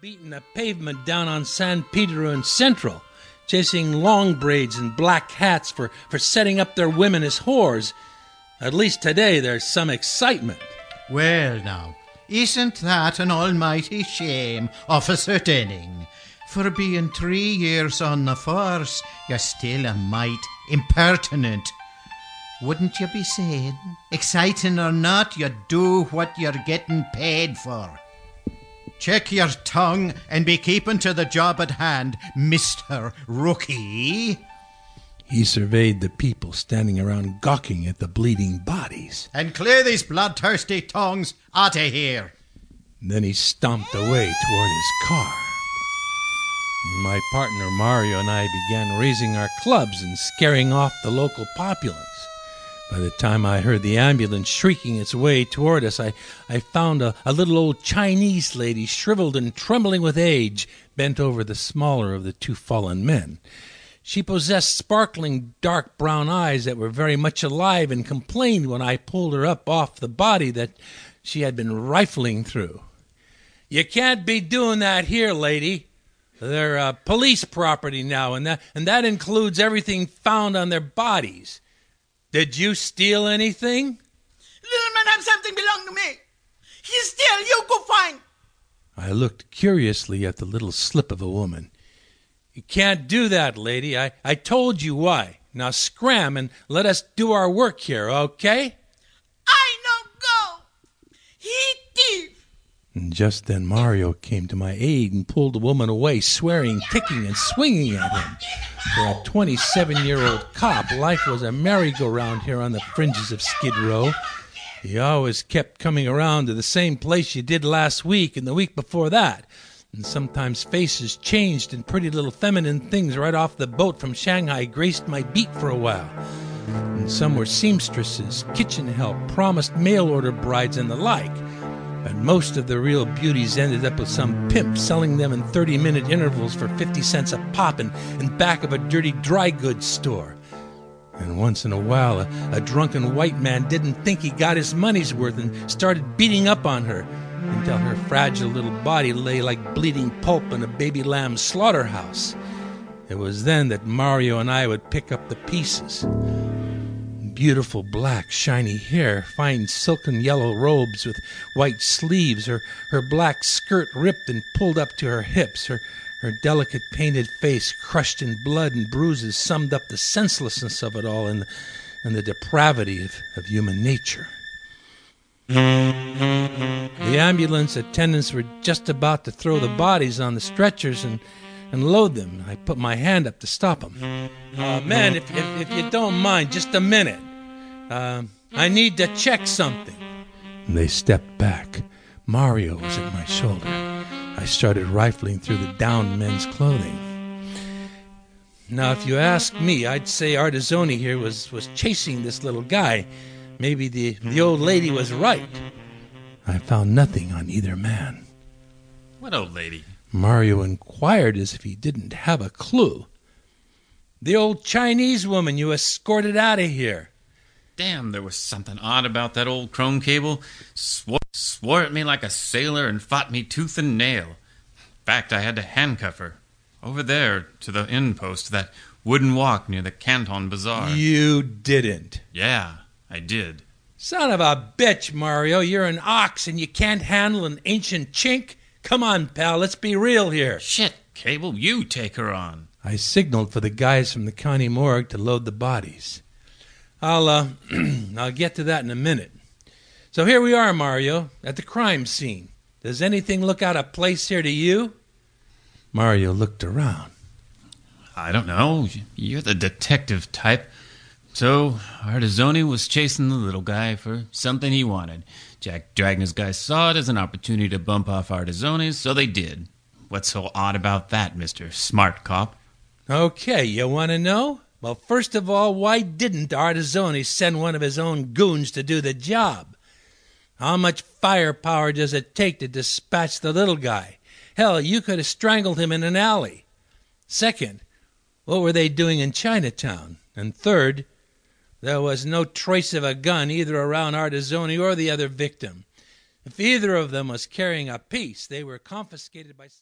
beating the pavement down on San Pedro and Central, chasing long braids and black hats for, for setting up their women as whores. At least today there's some excitement. Well, now, isn't that an almighty shame, Officer Denning? For being three years on the force, you're still a mite impertinent. Wouldn't you be saying, exciting or not, you do what you're getting paid for? Check your tongue and be keeping to the job at hand, Mr. Rookie. He surveyed the people standing around gawking at the bleeding bodies. And clear these bloodthirsty tongues out of here. Then he stomped away toward his car. My partner Mario and I began raising our clubs and scaring off the local populace. By the time I heard the ambulance shrieking its way toward us, I, I found a, a little old Chinese lady, shriveled and trembling with age, bent over the smaller of the two fallen men. She possessed sparkling dark brown eyes that were very much alive and complained when I pulled her up off the body that she had been rifling through. You can't be doing that here, lady. They're uh, police property now, and that, and that includes everything found on their bodies. Did you steal anything? Little man have something belong to me. He steal, you go find. I looked curiously at the little slip of a woman. You can't do that, lady. I, I told you why. Now scram and let us do our work here, okay? I no go. He thief. And just then Mario came to my aid and pulled the woman away, swearing, kicking, and swinging at him. For a 27 year old cop, life was a merry-go-round here on the fringes of Skid Row. You always kept coming around to the same place you did last week and the week before that. And sometimes faces changed and pretty little feminine things right off the boat from Shanghai graced my beat for a while. And some were seamstresses, kitchen help, promised mail order brides, and the like. But most of the real beauties ended up with some pimp selling them in 30 minute intervals for 50 cents a pop in, in back of a dirty dry goods store. And once in a while, a, a drunken white man didn't think he got his money's worth and started beating up on her until her fragile little body lay like bleeding pulp in a baby lamb slaughterhouse. It was then that Mario and I would pick up the pieces beautiful black, shiny hair, fine silken yellow robes with white sleeves, her, her black skirt ripped and pulled up to her hips, her, her delicate painted face crushed in blood and bruises summed up the senselessness of it all and, and the depravity of, of human nature. The ambulance attendants were just about to throw the bodies on the stretchers and, and load them. I put my hand up to stop them. Uh, man, if, if, if you don't mind, just a minute. Uh, I need to check something. And they stepped back. Mario was at my shoulder. I started rifling through the downed men's clothing. Now, if you ask me, I'd say Artizoni here was, was chasing this little guy. Maybe the, the old lady was right. I found nothing on either man. What old lady? Mario inquired as if he didn't have a clue. The old Chinese woman you escorted out of here. Damn, there was something odd about that old chrome cable. Swore, swore at me like a sailor and fought me tooth and nail. In fact, I had to handcuff her. Over there to the end post, that wooden walk near the Canton Bazaar. You didn't. Yeah, I did. Son of a bitch, Mario. You're an ox and you can't handle an ancient chink. Come on, pal, let's be real here. Shit, Cable, you take her on. I signaled for the guys from the county morgue to load the bodies. I'll uh, I'll get to that in a minute. So here we are, Mario, at the crime scene. Does anything look out of place here to you? Mario looked around. I don't know. You're the detective type. So, Artizoni was chasing the little guy for something he wanted. Jack Dragna's guys saw it as an opportunity to bump off Artizoni, so they did. What's so odd about that, Mr. Smart Cop? Okay, you want to know? Well, first of all, why didn't Artizoni send one of his own goons to do the job? How much firepower does it take to dispatch the little guy? Hell, you could have strangled him in an alley. Second, what were they doing in Chinatown? And third, there was no trace of a gun either around Artizoni or the other victim. If either of them was carrying a piece, they were confiscated by.